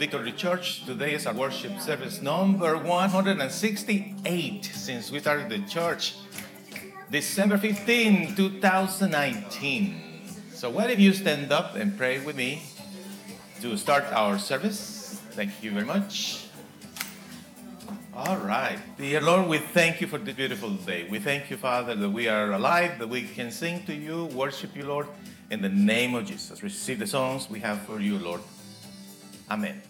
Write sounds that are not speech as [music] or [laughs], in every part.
Victory Church. Today is our worship service number 168 since we started the church December 15, 2019. So, why don't you stand up and pray with me to start our service? Thank you very much. All right. Dear Lord, we thank you for this beautiful day. We thank you, Father, that we are alive, that we can sing to you, worship you, Lord. In the name of Jesus, receive the songs we have for you, Lord. Amen.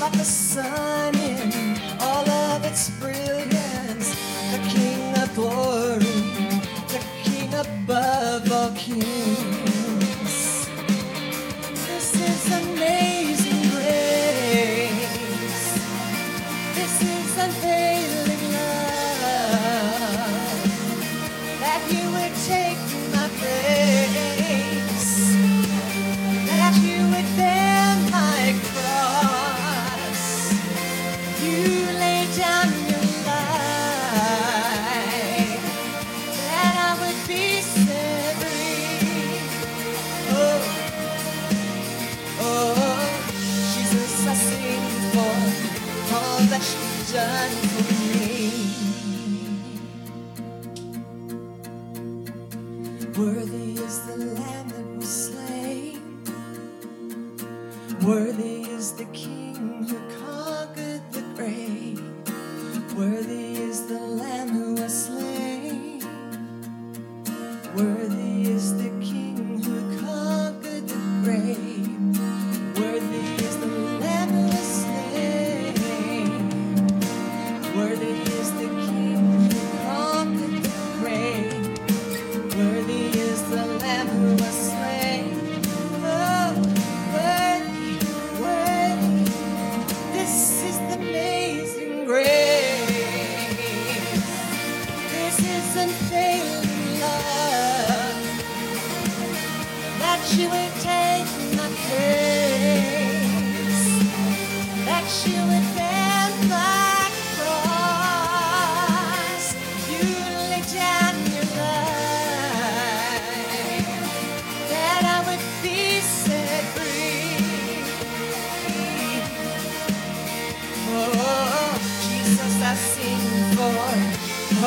like the sun.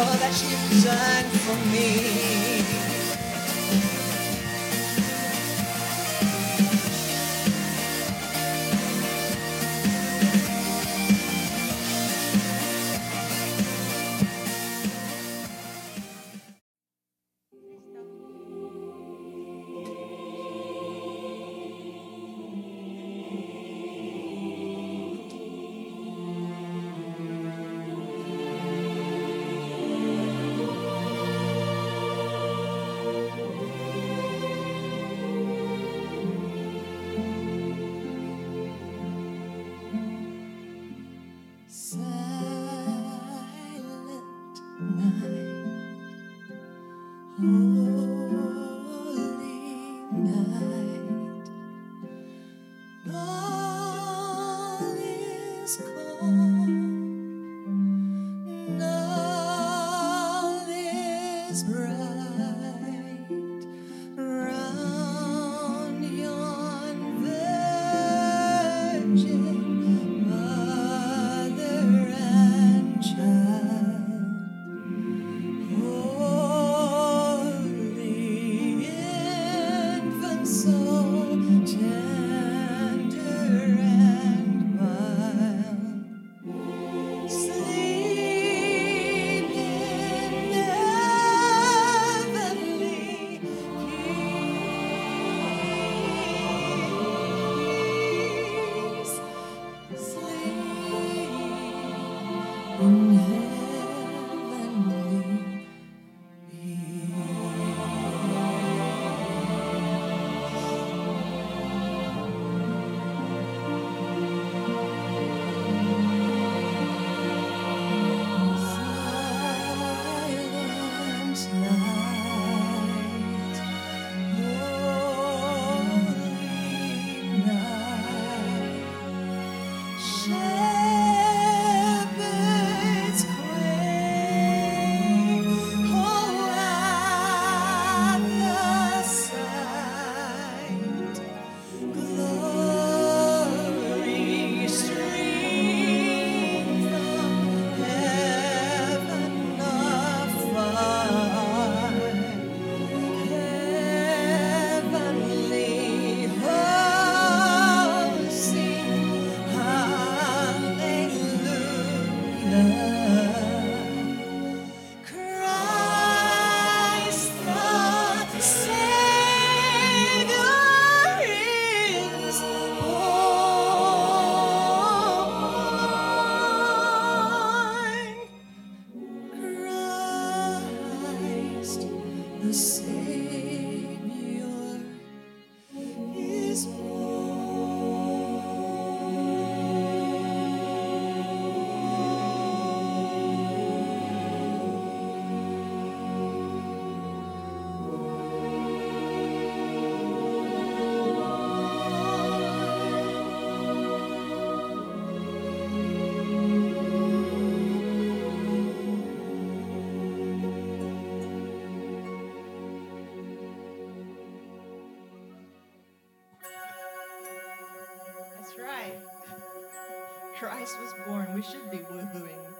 that you designed for me. Christ was born. We should be woohooing.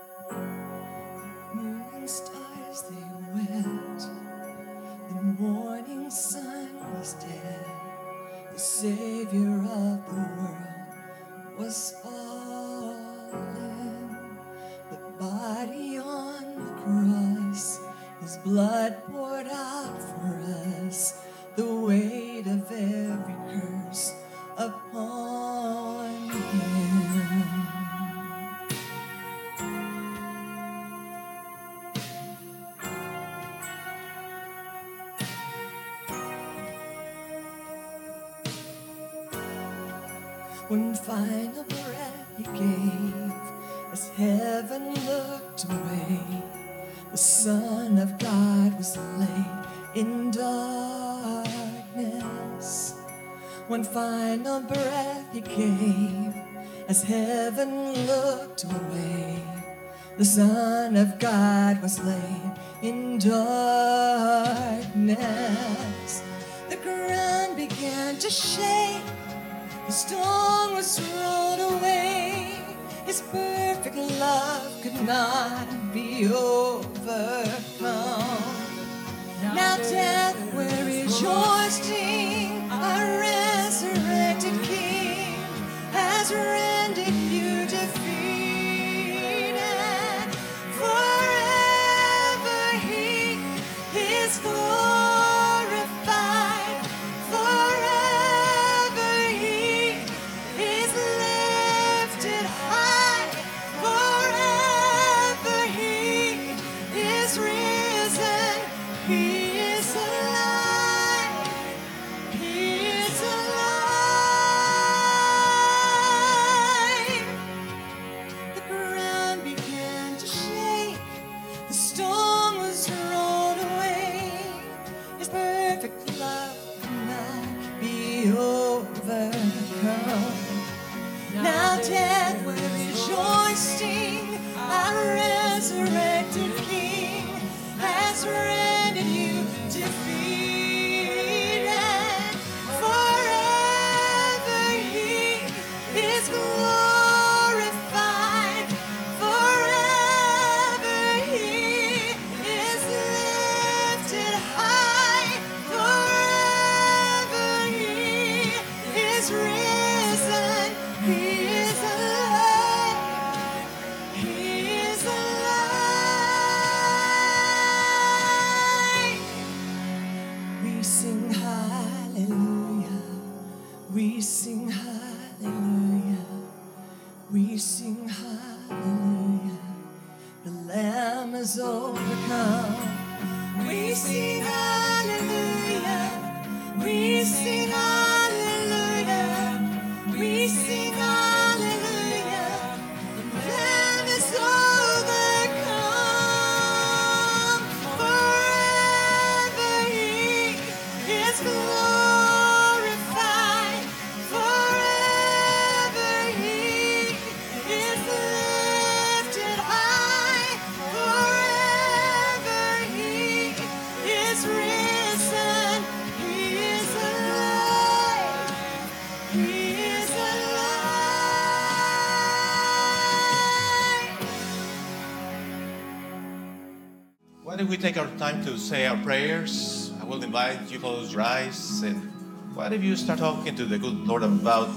Take our time to say our prayers? I will invite you to close your eyes and what if you start talking to the good Lord about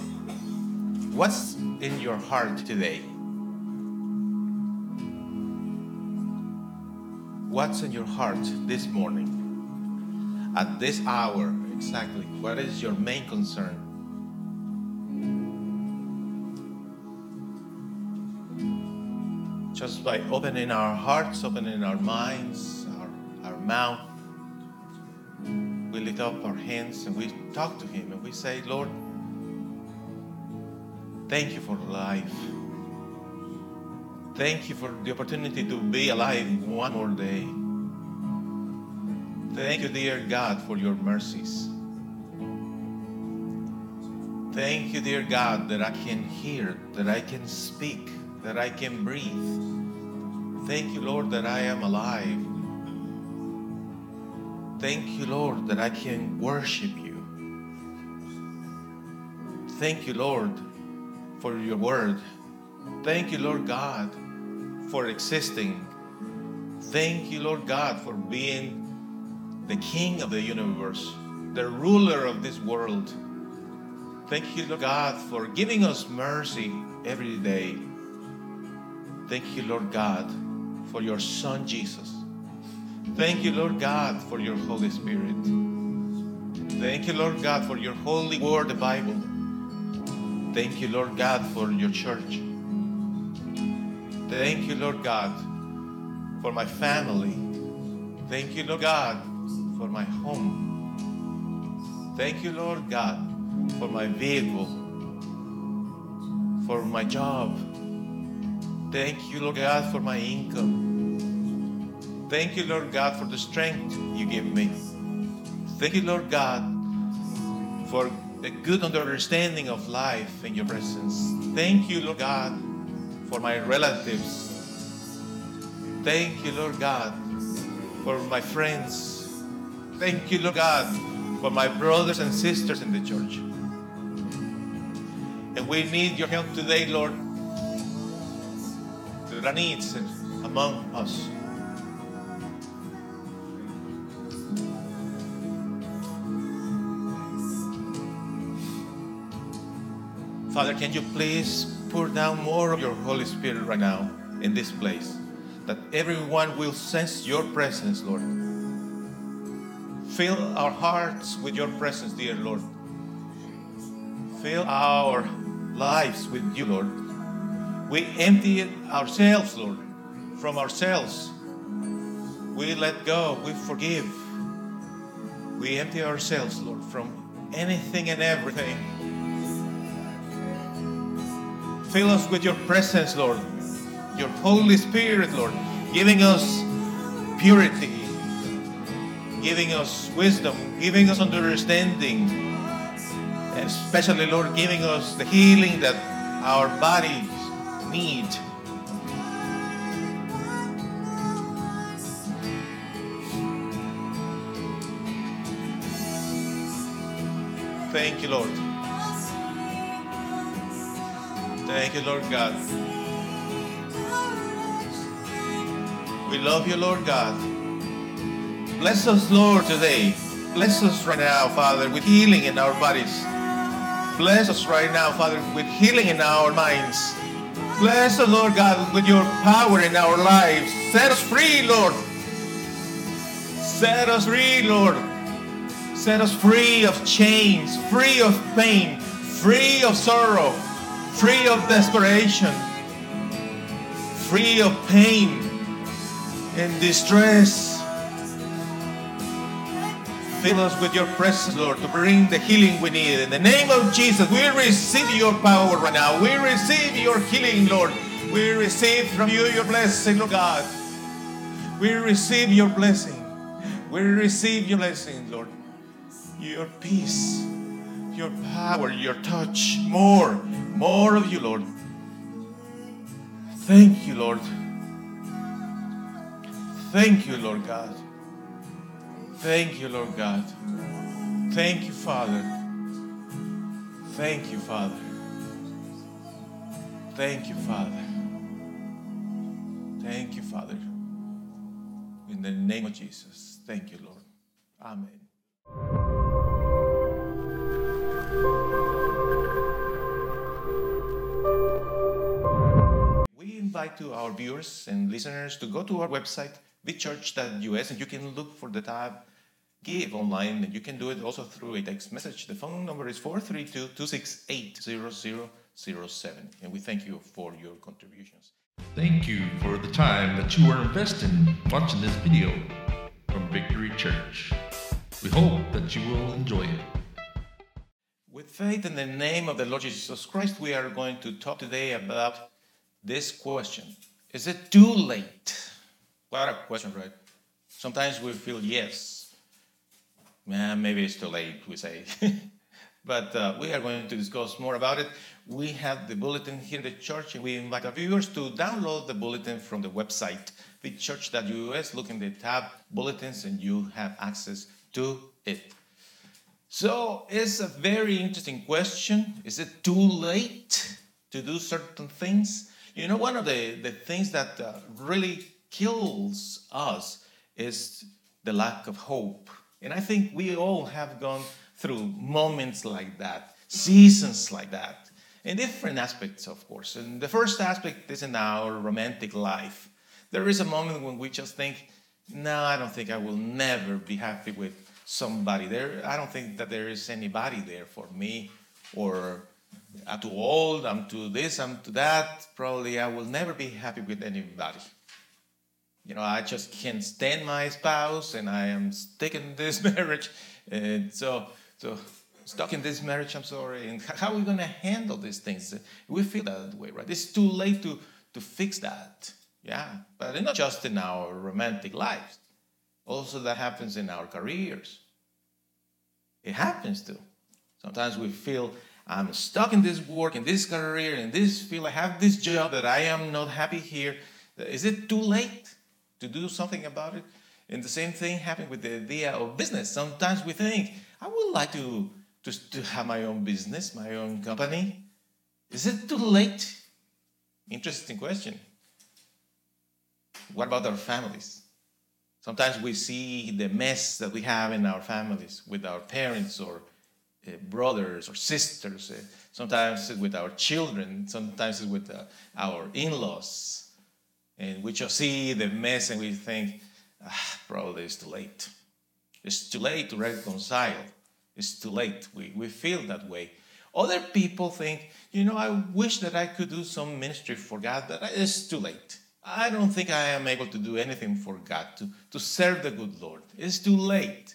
what's in your heart today? What's in your heart this morning? At this hour, exactly. What is your main concern? Just by opening our hearts, opening our minds, mouth, we lift up our hands and we talk to Him and we say, Lord, thank you for life. Thank you for the opportunity to be alive one more day. Thank you, dear God, for your mercies. Thank you, dear God, that I can hear, that I can speak, that I can breathe. Thank you, Lord, that I am alive. Thank you, Lord, that I can worship you. Thank you, Lord, for your word. Thank you, Lord God, for existing. Thank you, Lord God, for being the King of the universe, the ruler of this world. Thank you, Lord God, for giving us mercy every day. Thank you, Lord God, for your Son Jesus. Thank you, Lord God, for your Holy Spirit. Thank you, Lord God, for your holy word, the Bible. Thank you, Lord God, for your church. Thank you, Lord God, for my family. Thank you, Lord God, for my home. Thank you, Lord God, for my vehicle, for my job. Thank you, Lord God, for my income. Thank you, Lord God, for the strength you give me. Thank you, Lord God, for the good understanding of life in your presence. Thank you, Lord God, for my relatives. Thank you, Lord God, for my friends. Thank you, Lord God, for my brothers and sisters in the church. And we need your help today, Lord. There are needs among us. Father, can you please pour down more of your Holy Spirit right now in this place? That everyone will sense your presence, Lord. Fill our hearts with your presence, dear Lord. Fill our lives with you, Lord. We empty ourselves, Lord, from ourselves. We let go, we forgive. We empty ourselves, Lord, from anything and everything. Fill us with your presence, Lord, your Holy Spirit, Lord, giving us purity, giving us wisdom, giving us understanding, and especially, Lord, giving us the healing that our bodies need. Thank you, Lord. Thank you, Lord God. We love you, Lord God. Bless us, Lord, today. Bless us right now, Father, with healing in our bodies. Bless us right now, Father, with healing in our minds. Bless us, Lord God, with your power in our lives. Set us free, Lord. Set us free, Lord. Set us free of chains, free of pain, free of sorrow, free of desperation, free of pain and distress. Fill us with your presence, Lord, to bring the healing we need. In the name of Jesus, we receive your power right now. We receive your healing, Lord. We receive from you your blessing, Lord God. We receive your blessing. We receive your blessing, Lord. Your peace, your power, your touch. More, more of you, Lord. Thank you, Lord. Thank you, Lord God. Thank you, Lord God. Thank you, Father. Thank you, Father. Thank you, Father. Thank you, Father. In the name of Jesus. Thank you, Lord. Amen. Invite to our viewers and listeners to go to our website, thechurch.us, and you can look for the tab Give online, and you can do it also through a text message. The phone number is 432 268 0007, and we thank you for your contributions. Thank you for the time that you are investing watching this video from Victory Church. We hope that you will enjoy it. With faith in the name of the Lord Jesus Christ, we are going to talk today about this question Is it too late? What a question, right? Sometimes we feel yes. Man, maybe it's too late, we say. [laughs] but uh, we are going to discuss more about it. We have the bulletin here in the church, and we invite our viewers to download the bulletin from the website, thechurch.us. Look in the tab Bulletins, and you have access to it. So it's a very interesting question. Is it too late to do certain things. You know, one of the, the things that uh, really kills us is the lack of hope. And I think we all have gone through moments like that, seasons like that, in different aspects, of course. And the first aspect is in our romantic life. There is a moment when we just think, no, I don't think I will never be happy with somebody there. I don't think that there is anybody there for me, or I'm too old, I'm too this, I'm too that. Probably I will never be happy with anybody. You know, I just can't stand my spouse, and I am stuck in this [laughs] marriage. And so, so stuck in this marriage. I'm sorry. And how are we going to handle these things? We feel that way, right? It's too late to to fix that. Yeah, but not just in our romantic lives. Also, that happens in our careers. It happens too. Sometimes we feel I'm stuck in this work, in this career, in this field. I have this job that I am not happy here. Is it too late to do something about it? And the same thing happened with the idea of business. Sometimes we think, I would like to, to, to have my own business, my own company. Is it too late? Interesting question. What about our families? Sometimes we see the mess that we have in our families with our parents or brothers or sisters, uh, sometimes with our children, sometimes with uh, our in laws. And we just see the mess and we think, ah, probably it's too late. It's too late to reconcile. It's too late. We, we feel that way. Other people think, you know, I wish that I could do some ministry for God, but it's too late. I don't think I am able to do anything for God, to, to serve the good Lord. It's too late.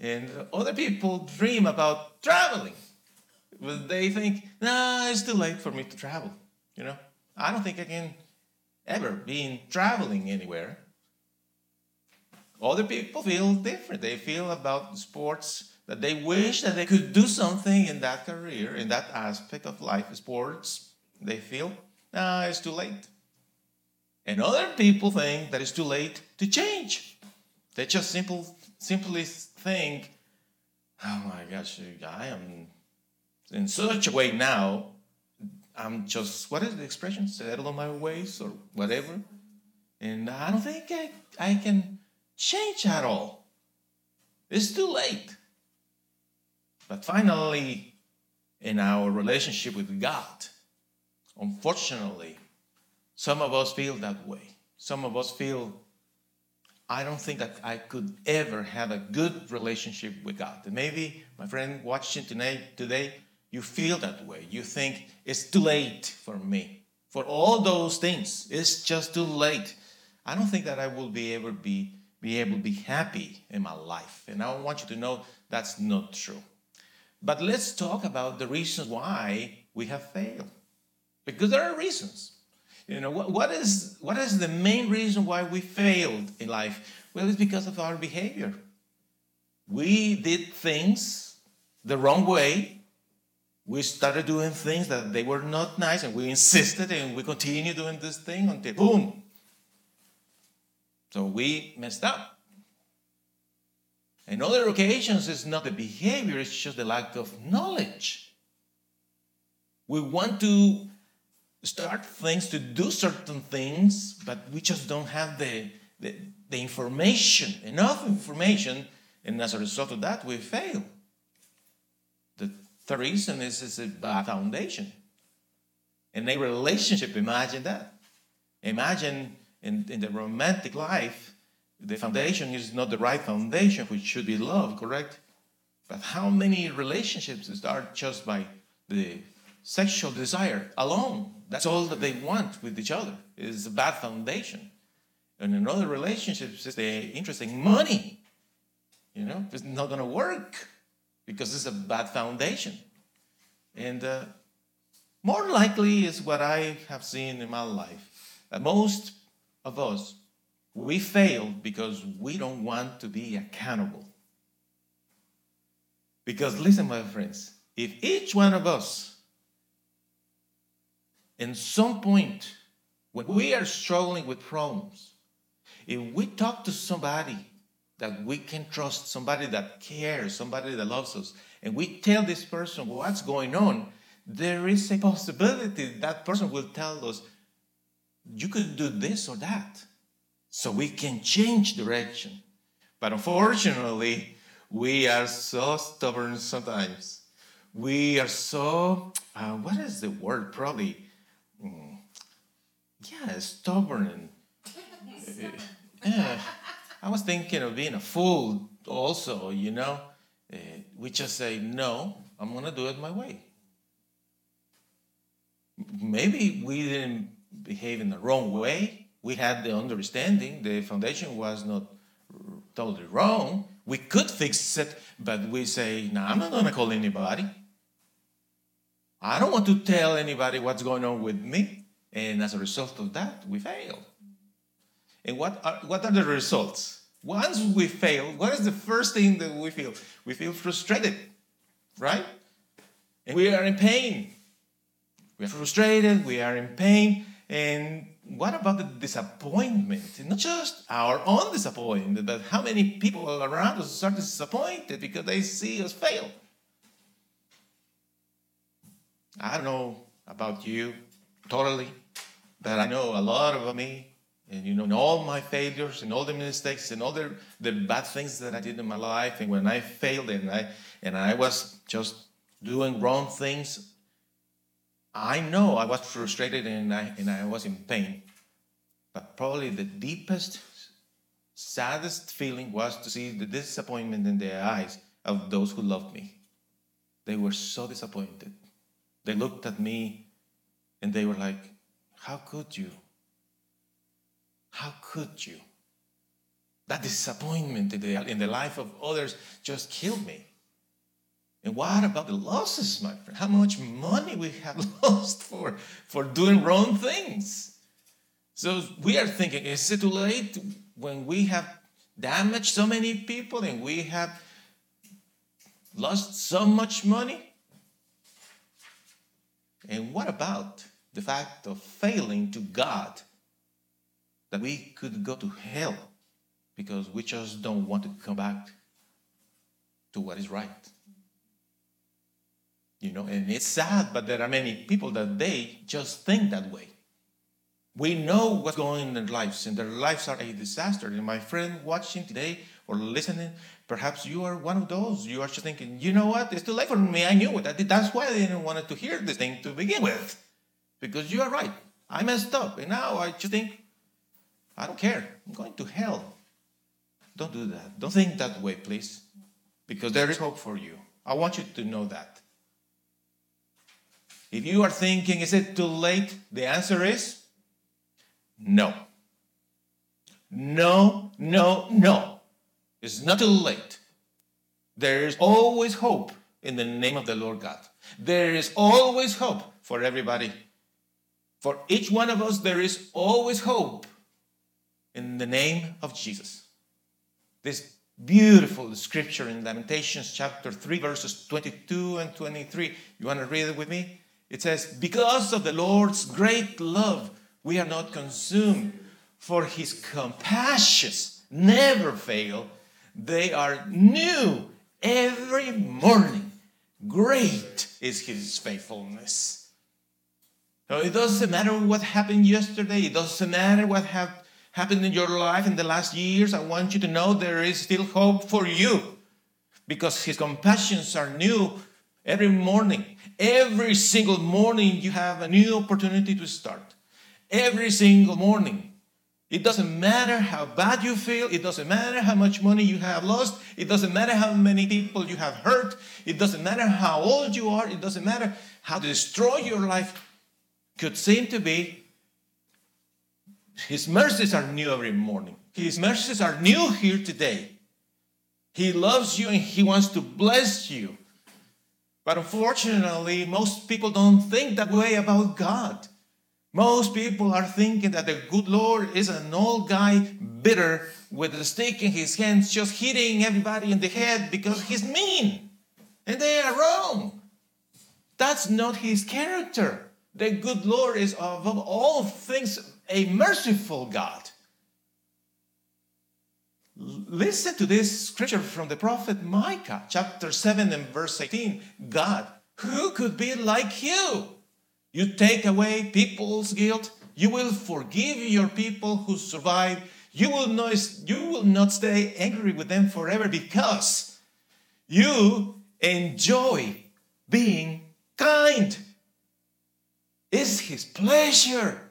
And other people dream about traveling. But they think, nah, it's too late for me to travel. You know, I don't think I can ever be in traveling anywhere. Other people feel different. They feel about sports that they wish that they could do something in that career, in that aspect of life, sports. They feel, nah, it's too late. And other people think that it's too late to change. They just simple, simply think, oh my gosh, I am in such a way now, I'm just, what is the expression? Settle on my ways or whatever. And I don't think I, I can change at all. It's too late. But finally, in our relationship with God, unfortunately, some of us feel that way. Some of us feel, I don't think that I could ever have a good relationship with God. And maybe, my friend watching today, today, you feel that way. You think it's too late for me. For all those things, it's just too late. I don't think that I will be able be, be able to be happy in my life. And I want you to know that's not true. But let's talk about the reasons why we have failed. Because there are reasons. You know, what, what, is, what is the main reason why we failed in life? Well, it's because of our behavior. We did things the wrong way. We started doing things that they were not nice, and we insisted, and we continued doing this thing until boom. So we messed up. In other occasions, it's not the behavior, it's just the lack of knowledge. We want to start things to do certain things, but we just don't have the, the, the information, enough information, and as a result of that, we fail. The third reason is, is a bad foundation. In a relationship, imagine that. Imagine in, in the romantic life, the foundation is not the right foundation, which should be love, correct? But how many relationships start just by the sexual desire alone? That's all that they want with each other. Is a bad foundation. And in other relationships, it's the interest in money. You know, it's not going to work because it's a bad foundation. And uh, more likely is what I have seen in my life. That most of us, we fail because we don't want to be accountable. Because listen, my friends, if each one of us in some point, when we are struggling with problems, if we talk to somebody that we can trust, somebody that cares, somebody that loves us, and we tell this person what's going on, there is a possibility that person will tell us, you could do this or that. So we can change direction. But unfortunately, we are so stubborn sometimes. We are so, uh, what is the word? Probably, yeah, stubborn. And, [laughs] yeah. I was thinking of being a fool also, you know. Uh, we just say, no, I'm going to do it my way. Maybe we didn't behave in the wrong way. We had the understanding, the foundation was not totally wrong. We could fix it, but we say, no, I'm not going to call anybody. I don't want to tell anybody what's going on with me. And as a result of that, we fail. And what are, what are the results? Once we fail, what is the first thing that we feel? We feel frustrated, right? And we are in pain. We are frustrated, we are in pain. And what about the disappointment? Not just our own disappointment, but how many people around us are disappointed because they see us fail? I don't know about you totally, but I know a lot of me and you know in all my failures and all the mistakes and all the, the bad things that I did in my life and when I failed and I and I was just doing wrong things, I know I was frustrated and I and I was in pain. But probably the deepest, saddest feeling was to see the disappointment in the eyes of those who loved me. They were so disappointed. They looked at me and they were like, How could you? How could you? That disappointment in the, in the life of others just killed me. And what about the losses, my friend? How much money we have [laughs] lost for, for doing wrong things? So we are thinking, is it too late when we have damaged so many people and we have lost so much money? And what about the fact of failing to God that we could go to hell because we just don't want to come back to what is right. You know, and it's sad, but there are many people that they just think that way. We know what's going on in their lives, and their lives are a disaster. And my friend watching today or listening, perhaps you are one of those. You are just thinking, you know what? It's too late for me. I knew it. That's why I didn't want to hear this thing to begin with. Because you are right. I messed up. And now I just think, I don't care. I'm going to hell. Don't do that. Don't think that way, please. Because there is hope for you. I want you to know that. If you are thinking, is it too late? The answer is no. No, no, no. It's not too late. There is always hope in the name of the Lord God. There is always hope for everybody. For each one of us, there is always hope in the name of Jesus. This beautiful scripture in Lamentations chapter 3, verses 22 and 23. You want to read it with me? It says, Because of the Lord's great love, we are not consumed, for his compassions never fail. They are new every morning. Great is his faithfulness. It doesn't matter what happened yesterday, it doesn't matter what happened happened in your life in the last years, I want you to know there is still hope for you because His compassions are new every morning. Every single morning, you have a new opportunity to start. Every single morning. It doesn't matter how bad you feel. It doesn't matter how much money you have lost. It doesn't matter how many people you have hurt. It doesn't matter how old you are. It doesn't matter how destroyed your life could seem to be. His mercies are new every morning. His mercies are new here today. He loves you and He wants to bless you. But unfortunately, most people don't think that way about God. Most people are thinking that the good Lord is an old guy, bitter, with a stick in his hands, just hitting everybody in the head because he's mean. And they are wrong. That's not his character. The good Lord is above all things a merciful God. Listen to this scripture from the prophet Micah, chapter 7 and verse 18. God, Who could be like you? You take away people's guilt. You will forgive your people who survive. You will not, you will not stay angry with them forever because you enjoy being kind. It's His pleasure.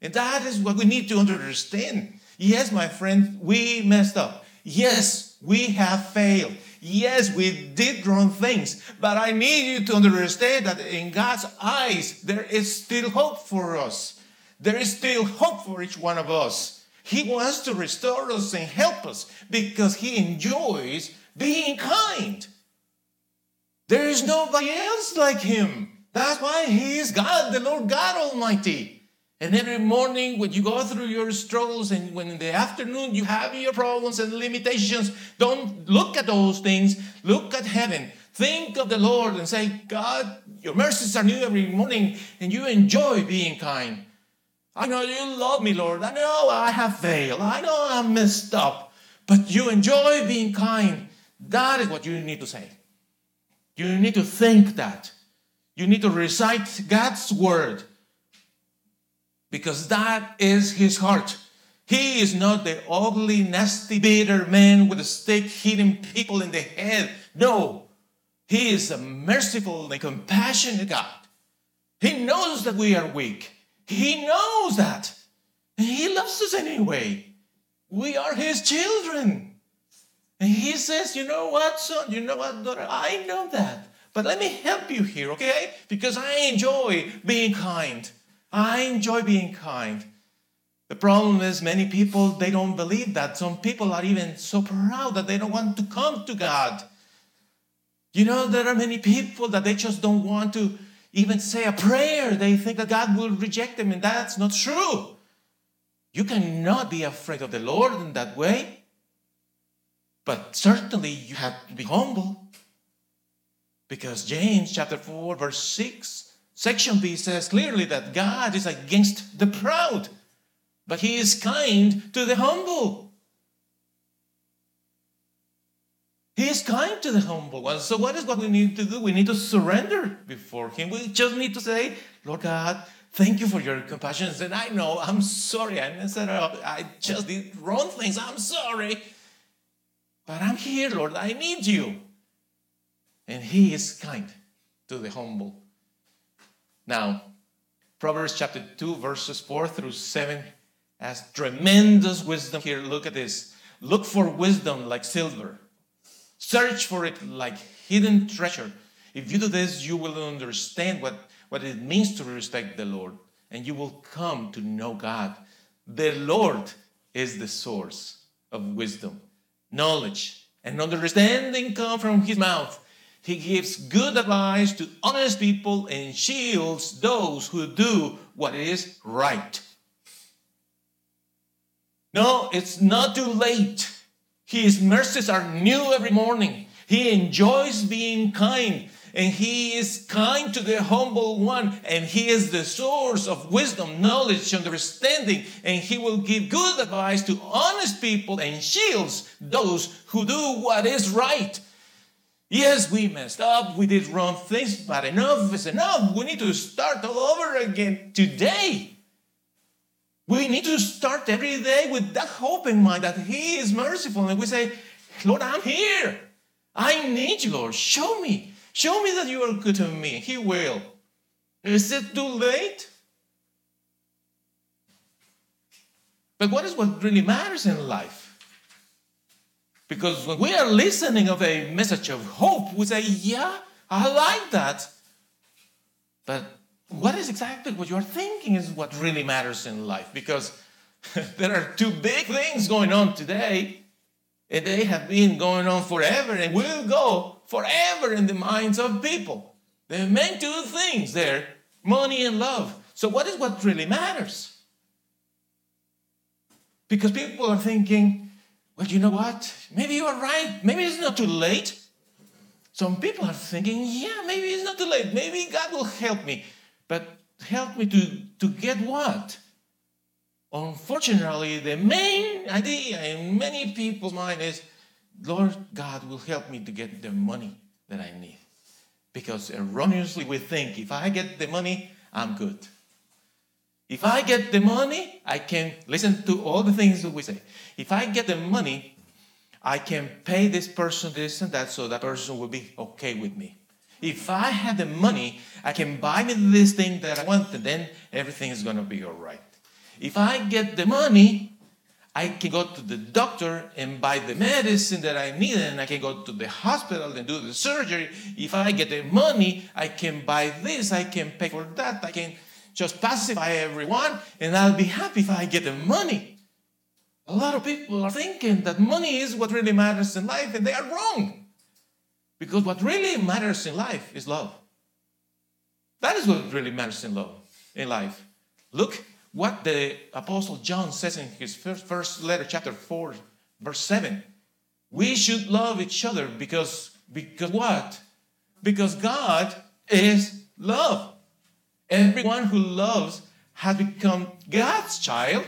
And that is what we need to understand. Yes, my friend, we messed up. Yes, we have failed. Yes, we did wrong things. But I need you to understand that in God's eyes, there is still hope for us. There is still hope for each one of us. He wants to restore us and help us because He enjoys being kind. There is nobody else like Him. That's why He is God, the Lord God Almighty. And every morning, when you go through your struggles, and when in the afternoon you have your problems and limitations, don't look at those things. Look at heaven. Think of the Lord and say, God, your mercies are new every morning, and you enjoy being kind. I know you love me, Lord. I know I have failed. I know I'm messed up. But you enjoy being kind. That is what you need to say. You need to think that. You need to recite God's word because that is his heart. He is not the ugly, nasty, bitter man with a stick hitting people in the head. No, he is a merciful and compassionate God. He knows that we are weak. He knows that. And he loves us anyway. We are his children. And he says, You know what, son? You know what, daughter? I know that. But let me help you here, okay? Because I enjoy being kind. I enjoy being kind. The problem is many people they don't believe that. Some people are even so proud that they don't want to come to God. You know, there are many people that they just don't want to even say a prayer. They think that God will reject them, and that's not true. You cannot be afraid of the Lord in that way. But certainly you have to be humble. Because James chapter 4, verse 6 Section B says clearly that God is against the proud, but He is kind to the humble. He is kind to the humble ones. So, what is what we need to do? We need to surrender before Him. We just need to say, Lord God, thank you for your compassion. And I know I'm sorry. I messed up. I just did wrong things. I'm sorry. But I'm here, Lord. I need you. And He is kind to the humble. Now, Proverbs chapter 2, verses 4 through 7 has tremendous wisdom here. Look at this. Look for wisdom like silver, search for it like hidden treasure. If you do this, you will understand what, what it means to respect the Lord, and you will come to know God. The Lord is the source of wisdom, knowledge, and understanding come from his mouth. He gives good advice to honest people and shields those who do what is right. No, it's not too late. His mercies are new every morning. He enjoys being kind, and He is kind to the humble one, and He is the source of wisdom, knowledge, understanding, and He will give good advice to honest people and shields those who do what is right. Yes, we messed up, we did wrong things, but enough is enough. We need to start all over again today. We need to start every day with that hope in mind that He is merciful. And we say, Lord, I'm here. I need you, Lord. Show me. Show me that you are good to me. He will. Is it too late? But what is what really matters in life? Because when we are listening of a message of hope, we say, yeah, I like that. But what is exactly what you're thinking is what really matters in life. Because [laughs] there are two big things going on today, and they have been going on forever and will go forever in the minds of people. The main two things there money and love. So, what is what really matters? Because people are thinking, well, you know what? Maybe you are right. Maybe it's not too late. Some people are thinking, yeah, maybe it's not too late. Maybe God will help me. But help me to, to get what? Unfortunately, the main idea in many people's mind is, Lord God will help me to get the money that I need. Because erroneously we think if I get the money, I'm good. If I get the money, I can listen to all the things that we say. If I get the money, I can pay this person this and that so that person will be okay with me. If I have the money, I can buy me this thing that I want, and then everything is going to be all right. If I get the money, I can go to the doctor and buy the medicine that I need, and I can go to the hospital and do the surgery. If I get the money, I can buy this, I can pay for that, I can just pacify everyone, and I'll be happy if I get the money. A lot of people are thinking that money is what really matters in life, and they are wrong. Because what really matters in life is love. That is what really matters in love, in life. Look what the Apostle John says in his first, first letter, chapter 4, verse 7. We should love each other because, because what? Because God is love. Everyone who loves has become God's child.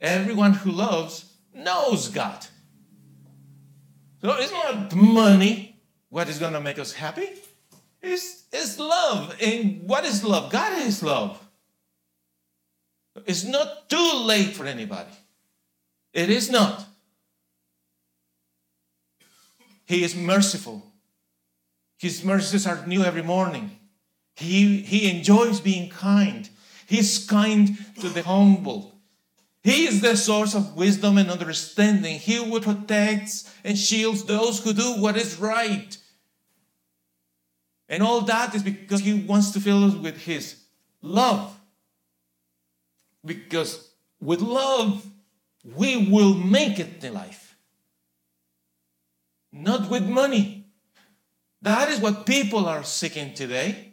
Everyone who loves knows God. So it's not money what is going to make us happy. It's, it's love. And what is love? God is love. It's not too late for anybody. It is not. He is merciful. His mercies are new every morning. He, he enjoys being kind. He's kind to the humble. He is the source of wisdom and understanding. He who protects and shields those who do what is right. And all that is because he wants to fill us with his love. Because with love, we will make it in life. Not with money. That is what people are seeking today.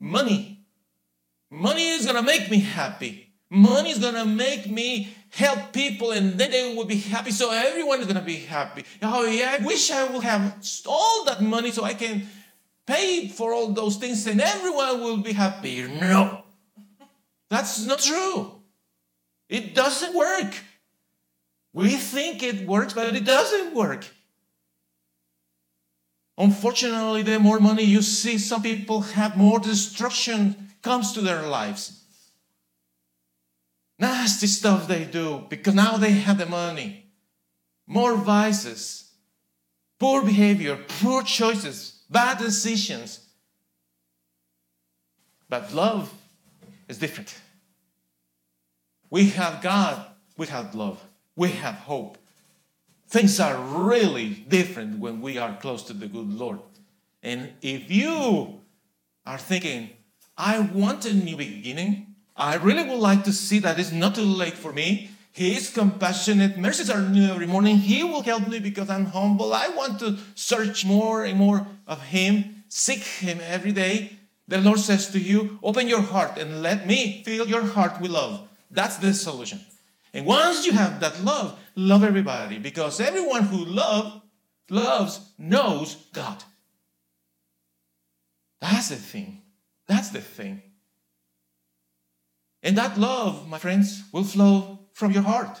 Money. Money is to make me happy. Money is to make me help people and then they will be happy. So everyone is to be happy. Oh, yeah, I wish I would have all that money so I can pay for all those things and everyone will be happy. No. That's not true. It doesn't work. We think it works, but it doesn't work. Unfortunately, the more money you see, some people have more destruction comes to their lives. Nasty stuff they do because now they have the money. More vices, poor behavior, poor choices, bad decisions. But love is different. We have God, we have love, we have hope. Things are really different when we are close to the good Lord. And if you are thinking, I want a new beginning, I really would like to see that it's not too late for me. He is compassionate. Mercies are new every morning. He will help me because I'm humble. I want to search more and more of Him, seek Him every day. The Lord says to you, Open your heart and let me fill your heart with love. That's the solution. And once you have that love, love everybody because everyone who love, loves knows God. That's the thing. That's the thing. And that love, my friends, will flow from your heart.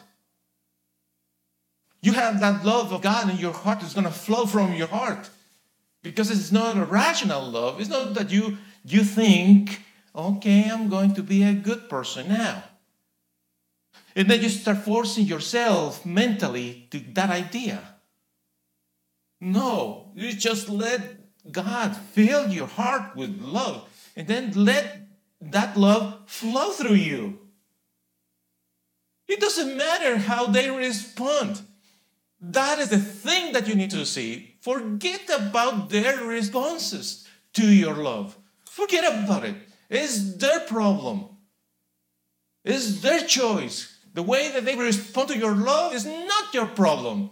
You have that love of God in your heart is going to flow from your heart because it's not a rational love. It's not that you you think, okay, I'm going to be a good person now. And then you start forcing yourself mentally to that idea. No, you just let God fill your heart with love and then let that love flow through you. It doesn't matter how they respond. That is the thing that you need to see. Forget about their responses to your love. Forget about it. It's their problem. It's their choice. The way that they respond to your love is not your problem.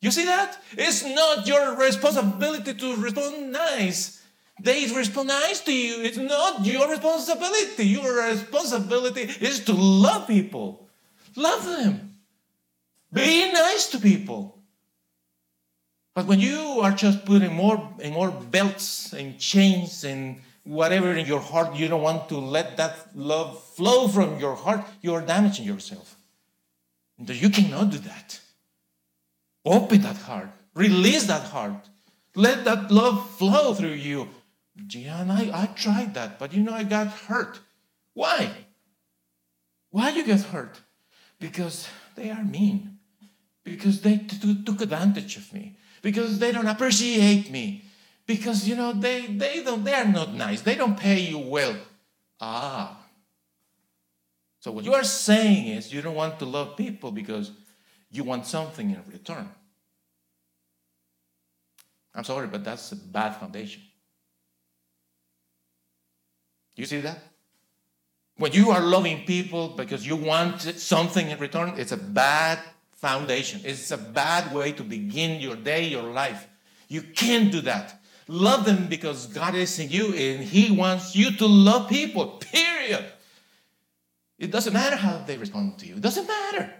You see that? It's not your responsibility to respond nice. They respond nice to you. It's not your responsibility. Your responsibility is to love people. Love them. Be nice to people. But when you are just putting more and more belts and chains and whatever in your heart, you don't want to let that love flow from your heart, you are damaging yourself. You cannot do that. Open that heart, release that heart, let that love flow through you. Gian, I, I tried that, but you know, I got hurt. Why? Why you get hurt? Because they are mean. Because they t- t- took advantage of me. Because they don't appreciate me. Because you know they, they don't they are not nice. They don't pay you well. Ah. So what you are saying is you don't want to love people because you want something in return. I'm sorry, but that's a bad foundation. You see that? When you are loving people because you want something in return, it's a bad foundation. It's a bad way to begin your day, your life. You can't do that. Love them because God is in you and He wants you to love people, period. It doesn't matter how they respond to you, it doesn't matter.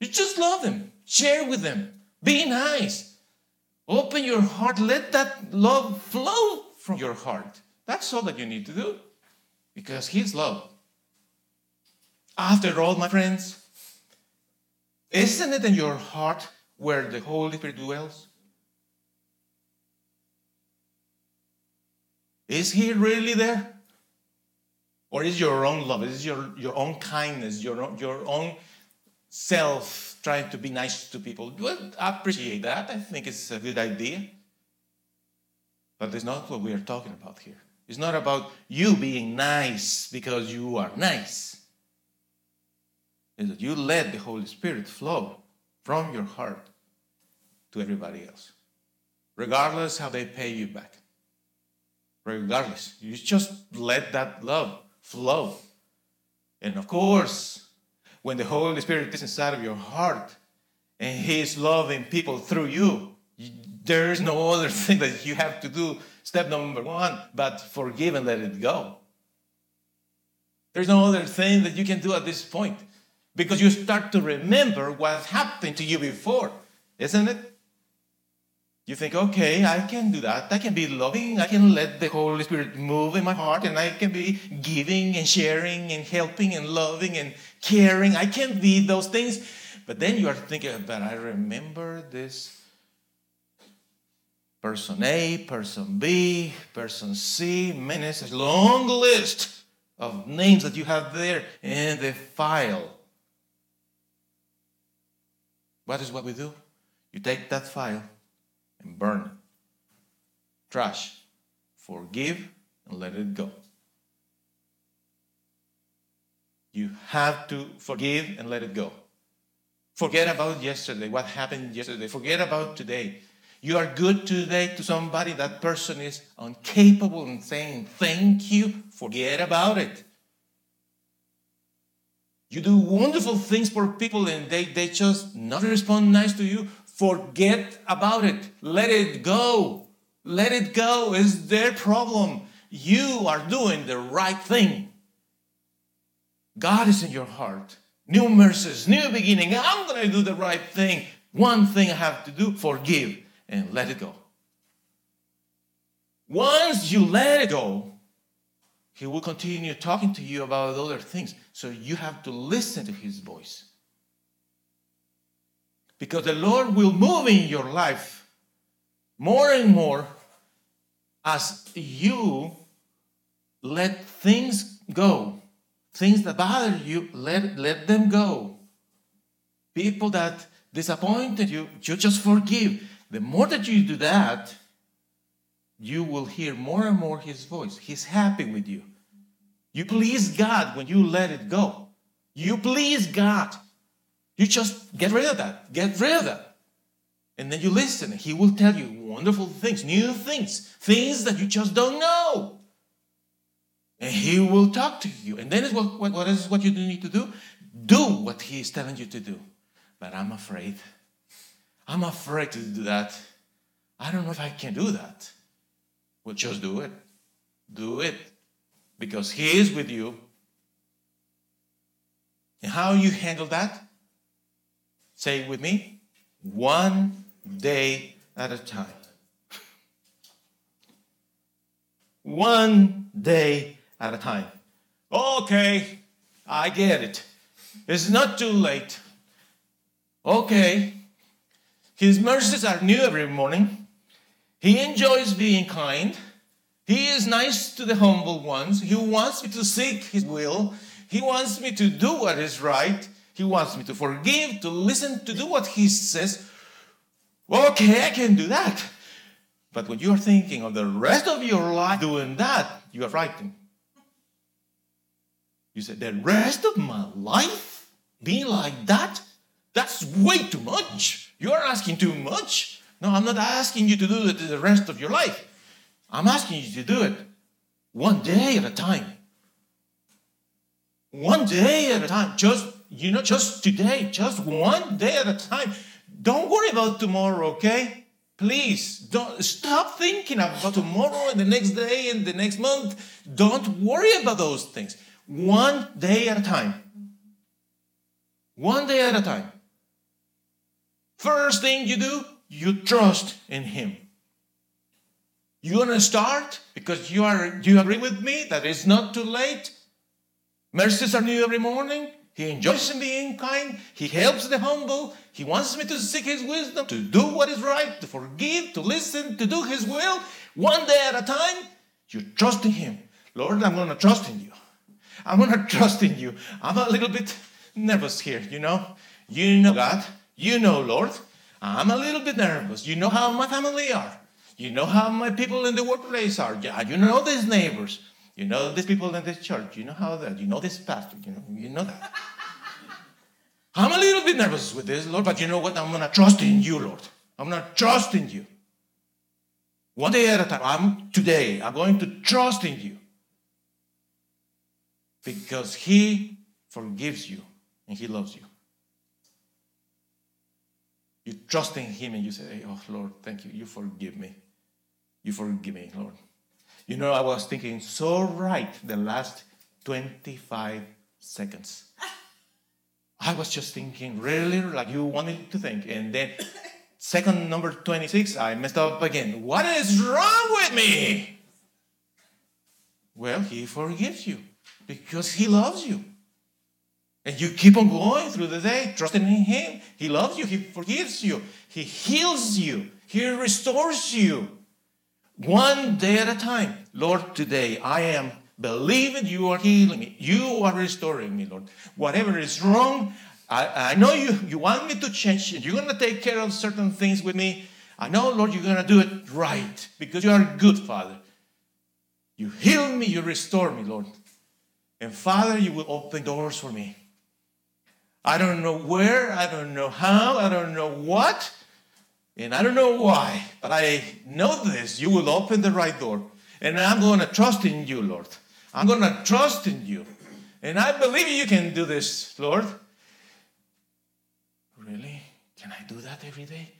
You just love them, share with them, be nice. Open your heart, let that love flow from your heart. That's all that you need to do because He's love. After all, my friends, isn't it in your heart where the Holy Spirit dwells? Is He really there? Or is your own love, is your, your own kindness, your own, your own self trying to be nice to people? I appreciate that. I think it's a good idea. But it's not what we are talking about here. It's not about you being nice because you are nice. It's that you let the Holy Spirit flow from your heart to everybody else, regardless how they pay you back. Regardless, you just let that love flow. And of course, when the Holy Spirit is inside of your heart and He is loving people through you, there is no other [laughs] thing that you have to do. Step number one, but forgive and let it go. There's no other thing that you can do at this point because you start to remember what happened to you before, isn't it? You think, okay, I can do that. I can be loving. I can let the Holy Spirit move in my heart, and I can be giving and sharing and helping and loving and caring. I can be those things. But then you are thinking, but I remember this person A, person B, person C. Man, it's a long list of names that you have there in the file. What is what we do? You take that file and burn it. Trash. Forgive and let it go. You have to forgive and let it go. Forget about yesterday, what happened yesterday. Forget about today. You are good today to somebody, that person is incapable in saying thank you. Forget about it. You do wonderful things for people and they, they just not respond nice to you. Forget about it. Let it go. Let it go. It's their problem. You are doing the right thing. God is in your heart. New mercies, new beginning. I'm going to do the right thing. One thing I have to do forgive and let it go. Once you let it go, He will continue talking to you about other things. So you have to listen to His voice. Because the Lord will move in your life more and more as you let things go. Things that bother you, let, let them go. People that disappointed you, you just forgive. The more that you do that, you will hear more and more His voice. He's happy with you. You please God when you let it go. You please God. You just get rid of that. Get rid of that. And then you listen. He will tell you wonderful things, new things, things that you just don't know. And he will talk to you. And then is what, what, what is what you need to do? Do what he is telling you to do. But I'm afraid. I'm afraid to do that. I don't know if I can do that. Well, just do it. Do it. Because he is with you. And how you handle that? Say it with me. One day at a time. One day at a time. Okay, I get it. It's not too late. Okay. His mercies are new every morning. He enjoys being kind. He is nice to the humble ones. He wants me to seek His will. He wants me to do what is right. He wants me to forgive, to listen, to do what He says. Okay, I can do that. But when you're thinking of the rest of your life doing that, you are frightened. You said, the rest of my life being like that? That's way too much. You're asking too much. No, I'm not asking you to do it the rest of your life. I'm asking you to do it one day at a time. One day at a time. Just, you know, just today, just one day at a time. Don't worry about tomorrow, okay? Please don't stop thinking about tomorrow and the next day and the next month. Don't worry about those things. One day at a time. One day at a time. First thing you do, you trust in Him. You want to start because you are. You agree with me that it's not too late? Mercies are new every morning. He enjoys being kind. He helps the humble. He wants me to seek His wisdom, to do what is right, to forgive, to listen, to do His will. One day at a time, you trust in Him. Lord, I'm going to trust in you. I'm going [laughs] to trust in you. I'm a little bit nervous here, you know. You know God. You know, Lord. I'm a little bit nervous. You know how my family are. You know how my people in the workplace are. You know these neighbors. You know these people in this church. You know how that. You know this pastor. You know, you know that. I'm a little bit nervous with this, Lord, but you know what? I'm gonna trust in you, Lord. I'm gonna trust in you. One day at a time. I'm today. I'm going to trust in you. Because He forgives you and He loves you. You trust in Him and you say, Oh Lord, thank you. You forgive me. You forgive me, Lord. You know, I was thinking so right the last 25 seconds. I was just thinking really like you wanted to think. And then, second number 26, I messed up again. What is wrong with me? Well, He forgives you because He loves you. And you keep on going through the day, trusting in Him. He loves you, He forgives you, He heals you, He restores you. One day at a time. Lord, today I am believing you are healing me. You are restoring me, Lord. Whatever is wrong, I, I know you, you want me to change it. You're going to take care of certain things with me. I know, Lord, you're going to do it right because you are a good Father. You heal me, you restore me, Lord. And Father, you will open doors for me. I don't know where, I don't know how, I don't know what, and I don't know why, but I know this. You will open the right door. And I'm going to trust in you, Lord. I'm going to trust in you. And I believe you can do this, Lord. Really? Can I do that every day?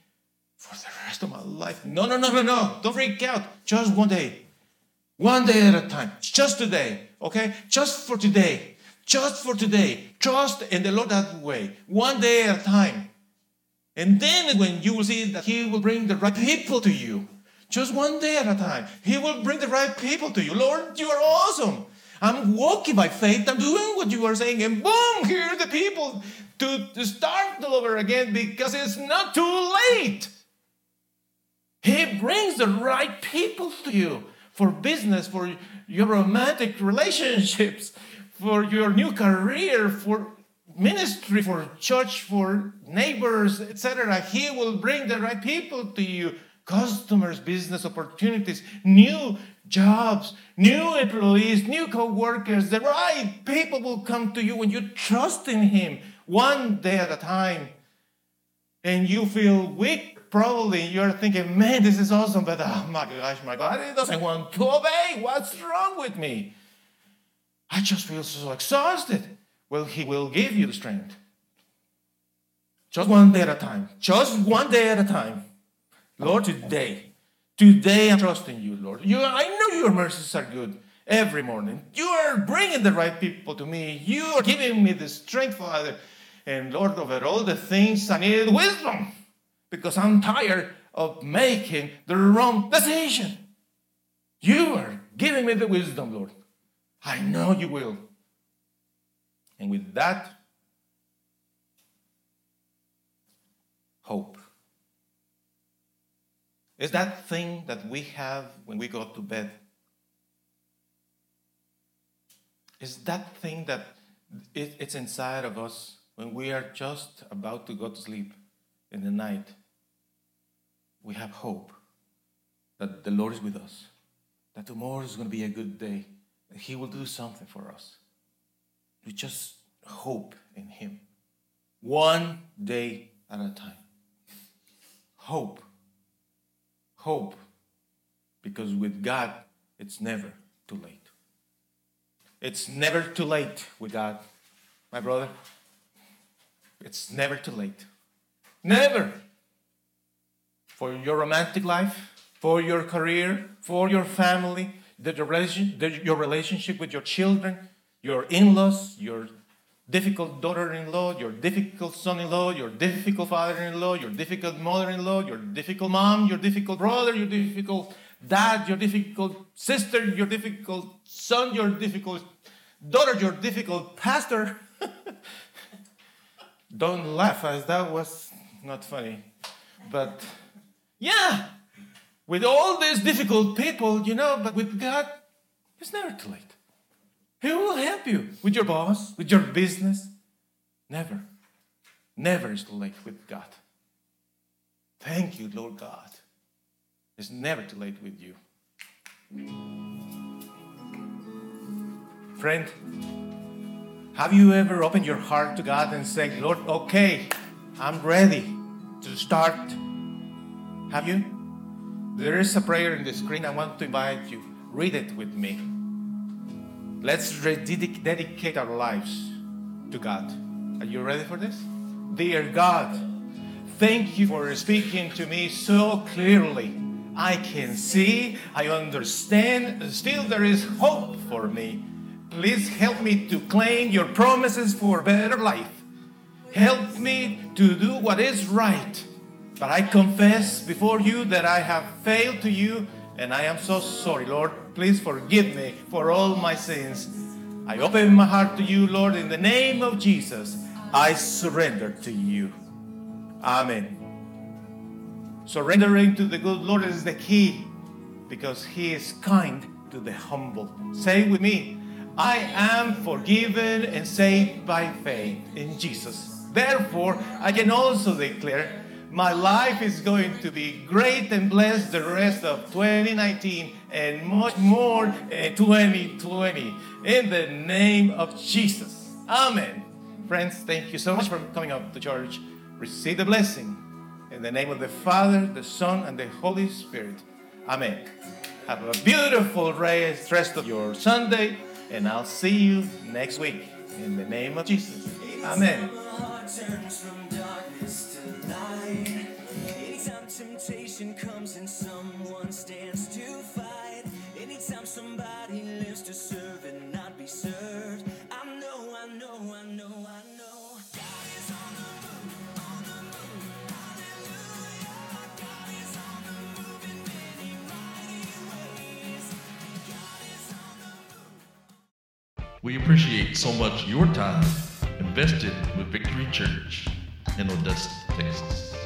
For the rest of my life? No, no, no, no, no. Don't freak out. Just one day. One day at a time. Just today. Okay? Just for today. Just for today. Trust in the Lord that way. One day at a time. And then when you will see that He will bring the right people to you. Just one day at a time. He will bring the right people to you. Lord, you are awesome. I'm walking by faith. I'm doing what you are saying. And boom, here are the people to, to start all over again because it's not too late. He brings the right people to you for business, for your romantic relationships, for your new career, for ministry, for church, for neighbors, etc. He will bring the right people to you customers, business opportunities, new jobs, new employees, new co-workers. The right people will come to you when you trust in Him one day at a time. And you feel weak, probably. You're thinking, man, this is awesome, but oh my gosh, my God, body doesn't want to obey. What's wrong with me? I just feel so exhausted. Well, He will give you the strength. Just one day at a time. Just one day at a time. Lord, today, today I'm trusting you, Lord. You, I know your mercies are good every morning. You are bringing the right people to me. You are giving me the strength, Father. And Lord, over all the things, I need wisdom because I'm tired of making the wrong decision. You are giving me the wisdom, Lord. I know you will. And with that, hope is that thing that we have when we go to bed is that thing that it, it's inside of us when we are just about to go to sleep in the night. We have hope that the Lord is with us, that tomorrow is going to be a good day, that He will do something for us. We just hope in Him, one day at a time. Hope. Hope. Because with God, it's never too late. It's never too late with God, my brother. It's never too late. Never. For your romantic life, for your career, for your family, the, the your relationship with your children, your in laws, your difficult daughter in law, your difficult son in law, your difficult father in law, your difficult mother in law, your difficult mom, your difficult brother, your difficult dad, your difficult sister, your difficult son, your difficult daughter, your difficult pastor. Don't laugh, as that was not funny. But yeah, with all these difficult people, you know, but with God, it's never too late. He will help you with your boss, with your business. Never, never is too late with God. Thank you, Lord God. It's never too late with you. Friend, have you ever opened your heart to God and said, Lord, okay, I'm ready to start? Have you? There is a prayer in the screen. I want to invite you. Read it with me. Let's dedicate our lives to God. Are you ready for this? Dear God, thank you for speaking to me so clearly. I can see, I understand, still there is hope for me. Please help me to claim your promises for a better life. Help me to do what is right. But I confess before you that I have failed to you and I am so sorry, Lord. Please forgive me for all my sins. I open my heart to you, Lord, in the name of Jesus. I surrender to you. Amen. Surrendering to the good Lord is the key because He is kind to the humble. Say with me, I am forgiven and saved by faith in Jesus. Therefore, I can also declare my life is going to be great and blessed the rest of 2019 and much more eh, in 2020. In the name of Jesus. Amen. Friends, thank you so much for coming up to church. Receive the blessing. In the name of the Father, the Son, and the Holy Spirit. Amen. Have a beautiful rest rest of your Sunday, and I'll see you next week. In the name of Jesus. Amen. Temptation comes and someone stands to fight. Anytime somebody lives to serve and not be served. I know, I know, I know, I know. We appreciate so much your time invested with Victory Church in Odessa, Texas.